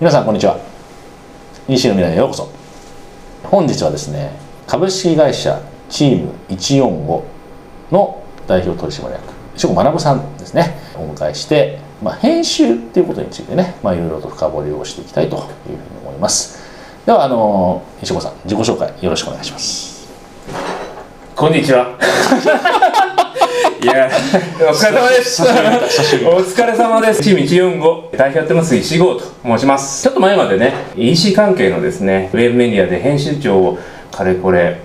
皆さんこんにちは。西の未来へようこそ。本日はですね株式会社チーム145の代表取締役石子学さんですね。お迎えして、まあ、編集っていうことについてね、まあ、いろいろと深掘りをしていきたいというふうに思います。ではあの石子さん自己紹介よろしくお願いします。こんにちは。いや、お疲れ様です。お疲れ様です。チーム145代表やってます石郷と申します。ちょっと前までね、EC 関係のですね、ウェブメディアで編集長をかれこれ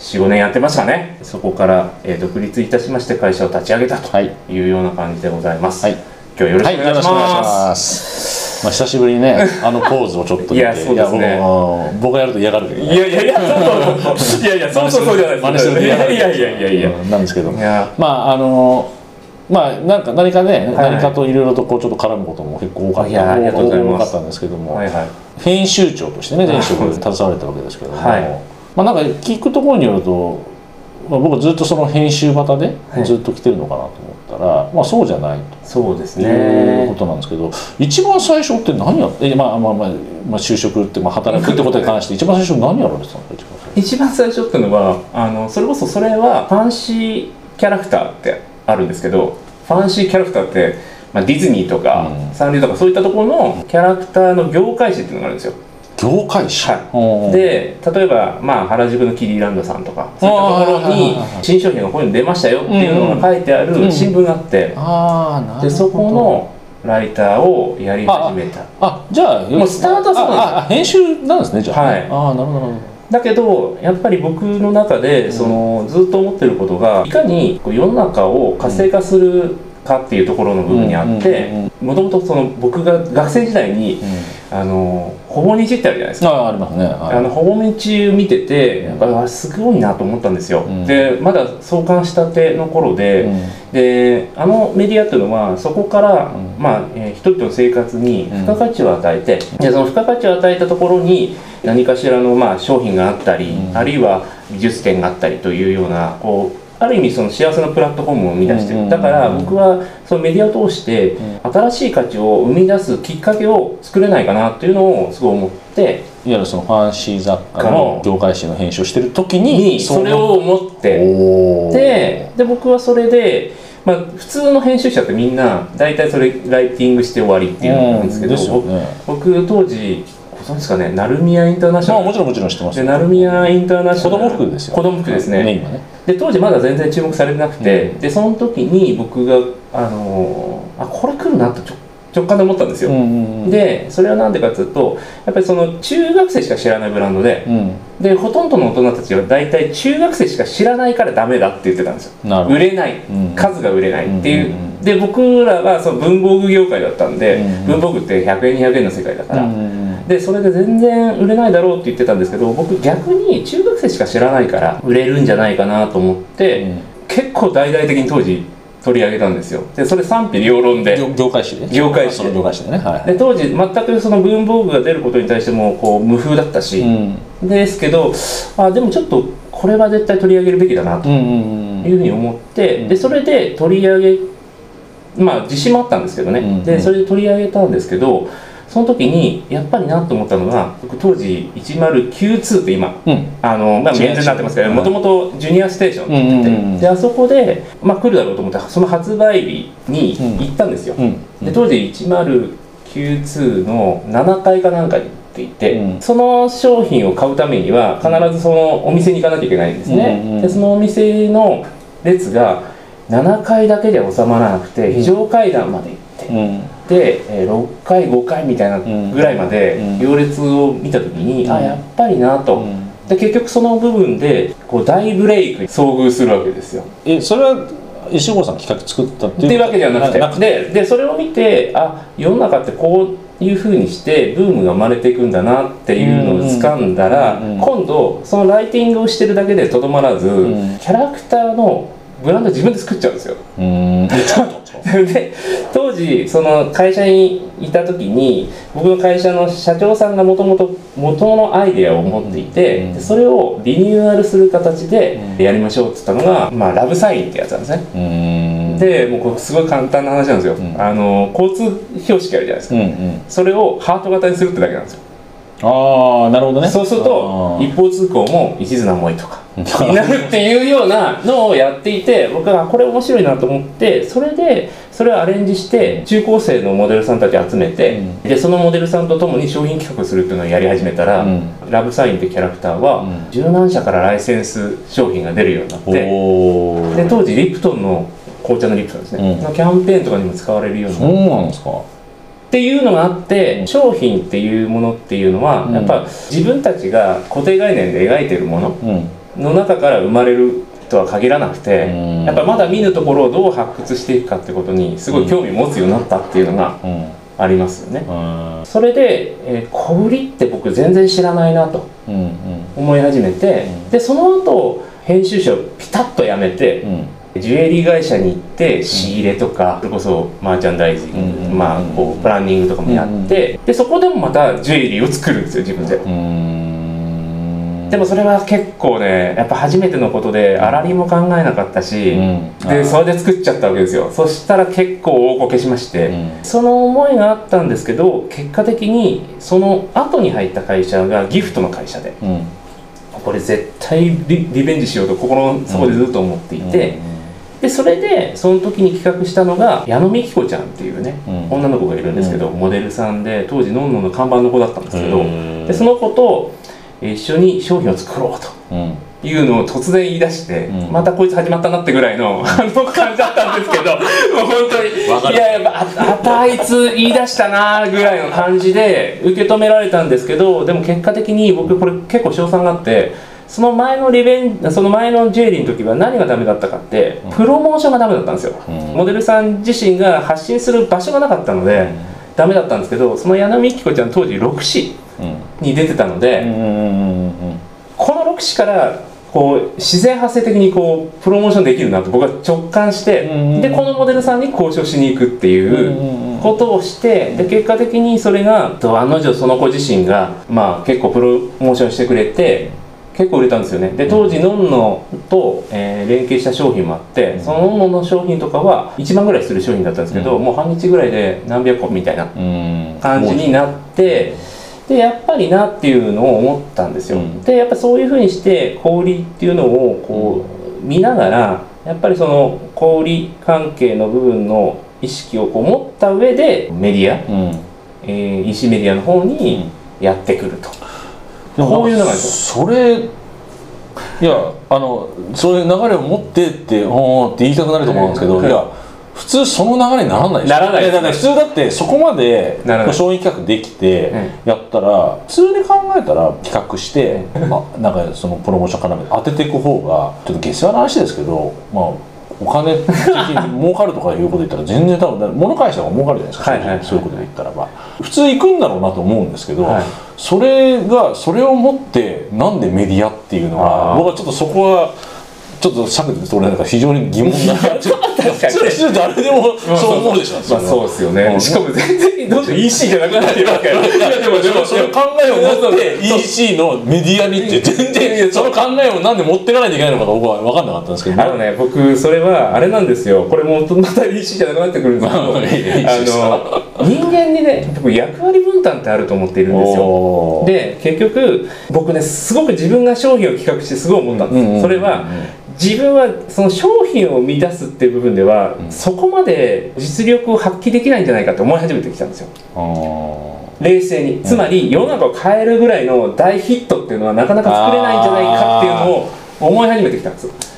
4、5年やってましたね。そこから、えー独立いたしまして会社を立ち上げたとはいいうような感じでございます。はい今日はよろはい、しくお願いしよろしくお願いします。まあ、久しぶりにね、あのポーズをちょっと見て、いやそうですね。僕がやると嫌がるけどね。いやいやいや、そう。いやいや、そうそうそうじゃないです。真似するとい嫌がるやいやいやいやなんですけど。まああのまあなんか何かね、はい。何かといろいろとこうちょっと絡むことも結構多かった多かったんですけども。編集長としてね前職携われたわけですけども、はい。まあなんか聞くところによると、まあ、僕はずっとその編集型ではい。ずっと来てるのかなと思ったら、まあそうじゃないそうですというこね。となんですけど、一番最初って何やって、まあまあまあ、まあ、就職って、まあ、働くってことに関して一番最初何やられてたのか一番最初。一番最初っていうのはあのそれこそそれはファンシーキャラクターってあるんですけどファンシーキャラクターって、まあ、ディズニーとか、うん。サンリオとかそういったところのキャラクターの業界誌っていうのがあるんですよ業界誌、はいうんで例えば、まあ、原宿のキディランドさんとかそういったところに新商品がここに出ましたよっていうのが書いてあうんる新聞があって、ああなるほど。でそこのライターをやり始めた。あじゃあもうスタートはそうなんですよ。ああ編集なんですねじゃあ、はい。ああなるほどなるほど。だけどやっぱり僕の中でそのずっと思ってることがいかにこう世の中を活性化するかっていうところの部分にあっうんうんてうん。もともとその僕が学生時代にあのほぼ日ってあるじゃないですか。ああありますね、はい、あのほぼ日を見ててやっぱすごいなと思ったんですよ、うん。でまだ創刊したての頃で、うん。であのメディアっていうのはそこから、うん。まあえー人々の生活に付加価値を与えて、でその付加価値を与えたところに何かしらの、まあ、商品があったり、うん。あるいは美術展があったりというようなこうある意味その幸せなプラットフォームを生み出してる、うんだから僕はそのメディアを通して新しい価値を生み出すきっかけを作れないかなっていうのをすごい思っていわゆるそのファンシー雑貨の業界誌の編集をしてる時ににそれを思って。でで僕はそれで、まあ、普通の編集者ってみんな大体それライティングして終わりっていうのなんですけど、ね。僕当時ご存知ですかねナルミヤインターナショナルまあもちろんもちろん知ってますでナルミヤインターナショナル子供服ですよ子供服ですね、メインはね。で当時まだ全然注目されてなくて、うん。でその時に僕があのーあこれ来るなとちょ直感で思ったんですよ、でそれは何でかっていうとやっぱりその中学生しか知らないブランドでうん。でほとんどの大人たちは大体中学生しか知らないからダメだって言ってたんですよ。売れない、うん。数が売れないっていう,、で僕らはその文房具業界だったんで、うんうん。文房具って100円200円の世界だから、でそれで全然売れないだろうって言ってたんですけど僕逆に中学生しか知らないから売れるんじゃないかなと思って、うん。結構大々的に当時取り上げたんですよ。でそれ賛否両論で。業業界誌で業界誌で。業界誌でね。はいで当時全くその文房具が出ることに対してもこう無風だったし、うん。ですけどあでもちょっとこれは絶対取り上げるべきだなと。うんうんいうふうに思って、うん。でそれで取り上げまあ自信もあったんですけどね、うん。でそれで取り上げたんですけどその時にやっぱりなと思ったのが僕当時1092って今うん。あの、まあ、違うメンズになってますけどもともとジュニアステーションって言ってて、うんうんうんであそこで、まあ、来るだろうと思ってその発売日に行ったんですよ、うん。で当時1092の7階かなんかにっていて、うん。その商品を買うためには必ずそのお店に行かなきゃいけないんですね、うんうんでそのお店の列が7階だけで収まらなくて非常階段まで行って、うんで、えー6階5階みたいなぐらいまでうん。行列を見た時に、うん。あやっぱりなと、うん。で結局その部分でこう大ブレイクに遭遇するわけですよ。えそれは石郷さんが企画作ったっていうっていうわけではなくて。なくででそれを見てあ世の中ってこういうふうにしてブームが生まれていくんだなっていうのを掴んだら、うん。うん。今度そのライティングをしてるだけでとどまらず、ん。キャラクターのブランド自分で作っちゃうんですよ。うん。で当時その会社にいた時に僕の会社の社長さんがもともと元のアイデアを持っていて、うん。でそれをリニューアルする形でうん。やりましょうって言ったのが、まあ、ラブサインってやつなんですね。うん。でもうこれすごい簡単な話なんですよ、ん。あの交通標識あるじゃないですか、うんうん。それをハート型にするってだけなんですよ。ああなるほどね。そうすると一方通行も一途な思いとか になるっていうようなのをやっていて僕はこれ面白いなと思ってそれでそれをアレンジして中高生のモデルさんたち集めて、うん。でそのモデルさんと共に商品企画するっていうのをやり始めたら、うん。ラブサインってキャラクターは、うん。十何社からライセンス商品が出るようになってで当時リプトンの紅茶のリプトンですね、うん。のキャンペーンとかにも使われるようになそうってなんですか？っていうのがあって商品っていうものっていうのは、うん。やっぱ自分たちが固定概念で描いてるものうんの中から生まれるとは限らなくて、うん。やっぱまだ見ぬところをどう発掘していくかってことにすごい興味持つようになったっていうのがうん。ありますよね。うん。それで、えー小売りって僕全然知らないなと思い始めて、うん。でその後編集者をピタッとやめて、うん。ジュエリー会社に行って仕入れとか、それこそマーチャンダイジング、うんまあこうプランニングとかもやって、でそこでもまたジュエリーを作るんですよ自分で。でもそれは結構ねやっぱ初めてのことで粗利も考えなかったし、うん。でそれで作っちゃったわけですよ。そしたら結構大こけしまして、うん。その思いがあったんですけど結果的にその後に入った会社がギフトの会社でうん。これ絶対リリベンジしようと心の底でずっと思っていて、でそれでその時に企画したのが矢野美紀子ちゃんっていうね、うん。女の子がいるんですけど、モデルさんで当時のんのんの看板の子だったんですけど、でその子とえー一緒に商品を作ろうと。うん。いうのを突然言い出して、うん。またこいつ始まったなってぐらいの あの感じだったんですけど もう本当にいややっぱああたあいつ言い出したなぐらいの感じで受け止められたんですけどでも結果的に僕これ結構賞賛があってその前のリベンその前のジュエリーの時は何がダメだったかってプロモーションがダメだったんですよ、うん。モデルさん自身が発信する場所がなかったので、ダメだったんですけどその柳美紀子ちゃん当時6誌うんに出てたので、うんうんうんこの6誌からこう自然発生的にこうプロモーションできるなと僕は直感して、うんでこのモデルさんに交渉しに行くっていうんうんううん。ことをしてで結果的にそれがと案の定その子自身が、まあ、結構プロモーションしてくれて結構売れたんですよね。で当時のんのと、えー連携した商品もあってそののんのの商品とかは1万ぐらいする商品だったんですけど、うん。もう半日ぐらいで何百個みたいなうん。感じになってでやっぱりなっていうのを思ったんですよ、うん。でやっぱそういうふうにして小売りっていうのをこう見ながらやっぱりその小売り関係の部分の意識をこう持った上でメディア、うん。えー、EC メディアの方にやってくると、でもこういうのがあるんです。それいやあのそういう流れを持ってっておーって言いたくなると思うんですけど、はい。いや普通その流れにならないでしょ。ならないですやだから普通だってそこまで商品企画できてやったら普通に考えたら企画して、あなんかそのプロモーション絡めて当てていく方がちょっと下世話な話ですけどまあお金的に儲かるとかいうこと言ったら全然多分物返した方が儲かるじゃないですか、はいはい。はいそういうことで言ったらば。普通行くんだろうなと思うんですけど、はい。それがそれをもってなんでメディアっていうのは僕はちょっとそこはちょっと尺で取れないから非常に疑問な。普通普通誰でもそう思うでしょ。まあそうですよね、う。んしかも全然どんどん EC じゃなくなってる。わけいやでもでもその考えを持って EC のメディアにって全然その考えをなんで持っていかないといけないのかが僕は分かんなかったんですけど。あのね、僕、それはあれなんですよ、これもまた EC じゃなくなってくるんですけど、あの人間にね、僕、役割分担ってあると思っているんですよ。で、結局、僕ね、すごく自分が商品を企画して、すごい思ったんです、それは、自分はその商品を生み出すっていう部分では、そこまで実力を発揮できないんじゃないかって思い始めてきたんですよ。あ冷静に。つまり世の中を変えるぐらいの大ヒットっていうのはなかなか作れないんじゃないかっていうのを思い始めてきたんですよ。ー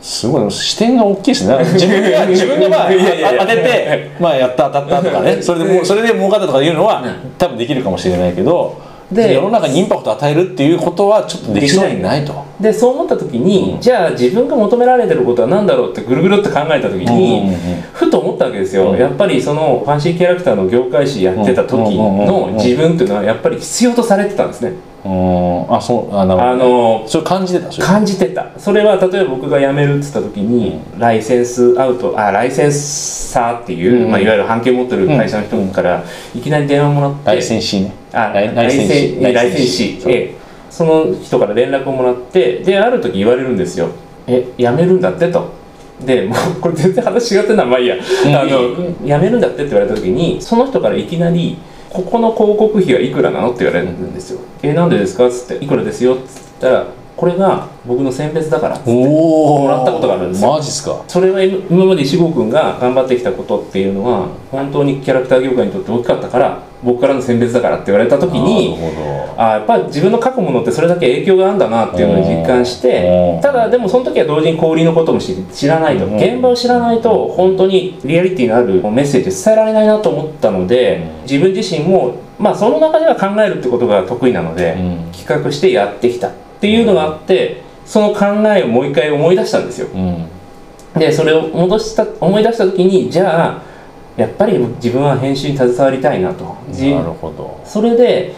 すごい視点が大きいですね。自分 が自分がまあ当ててまあやった当たったとかね。それでもうそれで儲かったとかいうのは多分できるかもしれないけどでで世の中にインパクトを与えるっていうことはちょっとできそうにないと。でそう思った時に、うん。じゃあ自分が求められてることは何だろうってぐるぐるって考えた時に、ふと思ったわけですよ、うん。やっぱりそのファンシーキャラクターの業界誌やってた時の自分っていうのはやっぱり必要とされてたんですね、うん。あそうあなるほど、あのそれ感じてた？それ。感じてた。それは例えば僕が辞めるって言った時に、ライセンスアウトあライセンサーっていう、うん。まあ、いわゆる版権持ってる会社の人からいきなり電話もらって、ライセンシーね。あライライセンライセンシーええ。その人から連絡をもらってである時言われるんですよ「え辞めるんだって」と。でもうこれ全然話違ってんな。まあいいや、あの辞めるんだってって言われた時にその人からいきなり「ここの広告費はいくらなの?」って言われるんですよ「えなんでですか?」っつって「いくらですよ」っつったら「これが僕の選別だから」もらったことがあるんですよ。マジっすか。それは今今まで石郷君が頑張ってきたことっていうのは本当にキャラクター業界にとって大きかったから僕からの選別だからって言われた時にあやっぱ自分の書くものってそれだけ影響があるんだなっていうのを実感してうん。ただでもその時は同時に小売りのことも知知らないとうん。現場を知らないと本当にリアリティのあるメッセージを伝えられないなと思ったのでうん。自分自身もまあその中では考えるってことが得意なのでうん。企画してやってきたっていうのがあってその考えをもう一回思い出したんですよ。どうん。でそれを戻した思い出した時にじゃあやっぱり自分は編集に携わりたいなと。じなるほど。それで、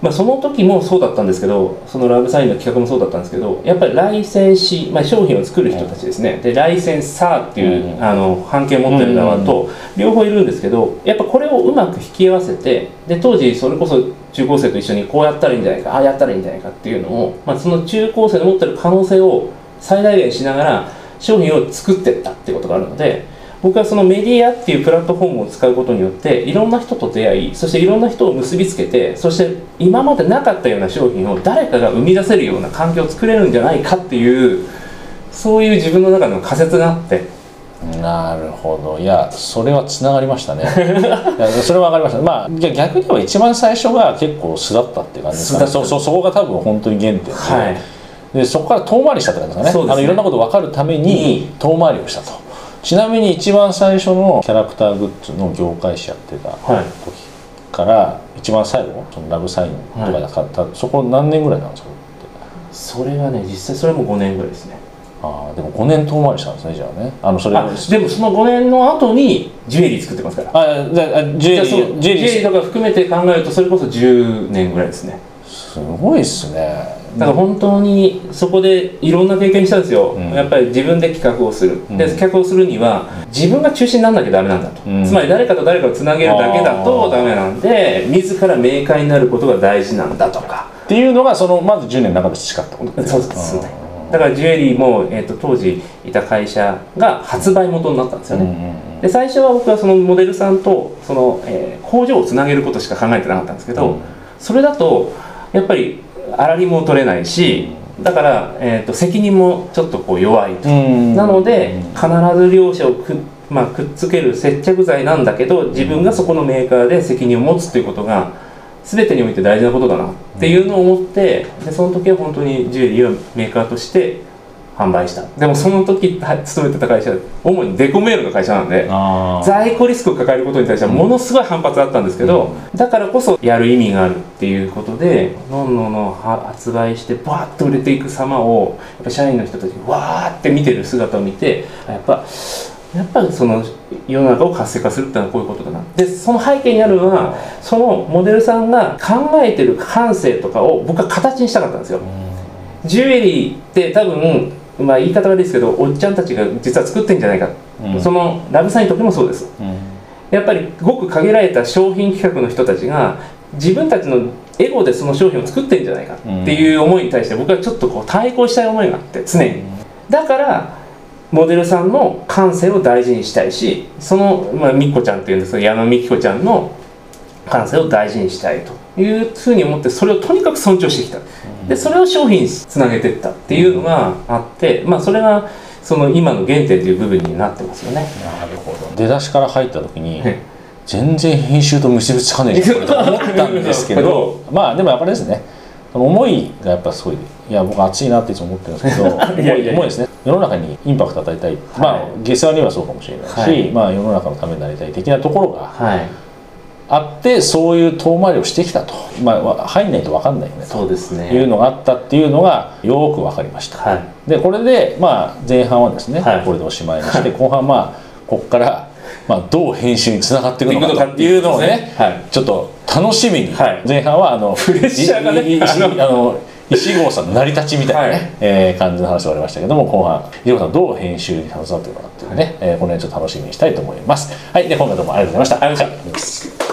まあ、その時もそうだったんですけどそのラブサインの企画もそうだったんですけどやっぱりライセンシー、まあ、商品を作る人たちですね。でライセンサーっていう、うんあの半径を持ってる側と両方いるんですけどやっぱこれをうまく引き合わせてで当時それこそ中高生と一緒にこうやったらいいんじゃないかああやったらいいんじゃないかっていうのを、まあ、その中高生の持ってる可能性を最大限しながら商品を作っていったってことがあるので僕はそのメディアっていうプラットフォームを使うことによっていろんな人と出会いそしていろんな人を結びつけてそして今までなかったような商品を誰かが生み出せるような環境を作れるんじゃないかっていうそういう自分の中の仮説があって。なるほど。いやそれはつながりましたね。それは分かりました。まあじゃあ逆に言えば一番最初が結構素だったっていう感じですかね。そうそうそこが多分本当に原点で,、はい。でそこから遠回りしたって感じですかね。ね。あのいろんなこと分かるために遠回りをしたとちなみに一番最初のキャラクターグッズの業界誌やってたはい。時から一番最後そのラブサインとかで買った、そこ何年ぐらいなんですか？それはね実際それも5年ぐらいですね。ああでも5年遠回りしたんですねじゃあね。あのそれあでもその5年の後にジュエリー作ってますから。あじゃあジュエリージュエリーとか含めて考えるとそれこそ10年ぐらいですね。すごいっすねだから本当にそこでいろんな経験したんですよ、うん。やっぱり自分で企画をする、うん。で企画をするには自分が中心にならなきゃダメなんだと、うん。つまり誰かと誰かをつなげるだけだとダメなんで自ら明快になることが大事なんだとか。っていうのがそのまず10年の中で培ったことですそうですね。だからジュエリーも、えー、と当時いた会社が発売元になったんですよね、うんうんうん。で最初は僕はそのモデルさんとその、えー工場をつなげることしか考えてなかったんですけど、うん。それだとやっぱり粗利も取れないしだから、えー、と責任もちょっとこう弱いと、うん。なので必ず両者をく,、まあ、くっつける接着剤なんだけど自分がそこのメーカーで責任を持つということが全てにおいて大事なことだなっていうのを思ってでその時は本当にジュエリーをメーカーとして販売した。でもその時は勤めてた会社主にデコメールの会社なんで在庫リスクを抱えることに対してはものすごい反発あったんですけど、だからこそやる意味があるっていうことでのんのんの発売してバーッと売れていく様をやっぱ社員の人たちがわーって見てる姿を見てあやっぱやっぱりその世の中を活性化するってのはこういうことだな。でその背景にあるのはそのモデルさんが考えてる感性とかを僕は形にしたかったんですよ。ジュエリーって多分まあ言い方悪いですけどおっちゃんたちが実は作ってんじゃないか、うん。そのラブサインの時もそうです。うん。やっぱりごく限られた商品企画の人たちが自分たちのエゴでその商品を作ってんじゃないかっていう思いに対して僕はちょっとこう対抗したい思いがあって常に。だからモデルさんの感性を大事にしたいしその、まあ、みっこちゃんっていうんですけど矢野美紀子ちゃんの感性を大事にしたいというふうに思ってそれをとにかく尊重してきた。でそれを商品につなげていったっていうのがあって、まあ、それがその今の原点という部分になってますよね。なるほど。出だしから入った時にはい全然編集と結びつかねえと思ったんですけど まあでもやっぱりですね思いがやっぱすごいいや僕熱いなっていつも思ってるんですけど 思いですね。世の中にインパクトを与えたい、まあ下世話にはそうかもしれないし、はい。まあ世の中のためになりたい的なところがはいあってそういう遠回りをしてきたと、まあわ、入んないと分かんないよねそうですね。というのがあったっていうのがよく分かりました、はい。でこれでまあ前半はですね、はい。これでおしまいにして後半まあここからまあどう編集につながっていくのかと。いうのをねはい。ちょっと楽しみに。はい。前半はあのプレッシャーがねあの石郷さんの成り立ちみたいなね、はい。えー感じの話がありましたけども後半石郷さんどう編集に携わっていくのかっていうのね、えーこの辺ちょっと楽しみにしたいと思います。はい。で今回どうもありがとうございました。ありがとうございました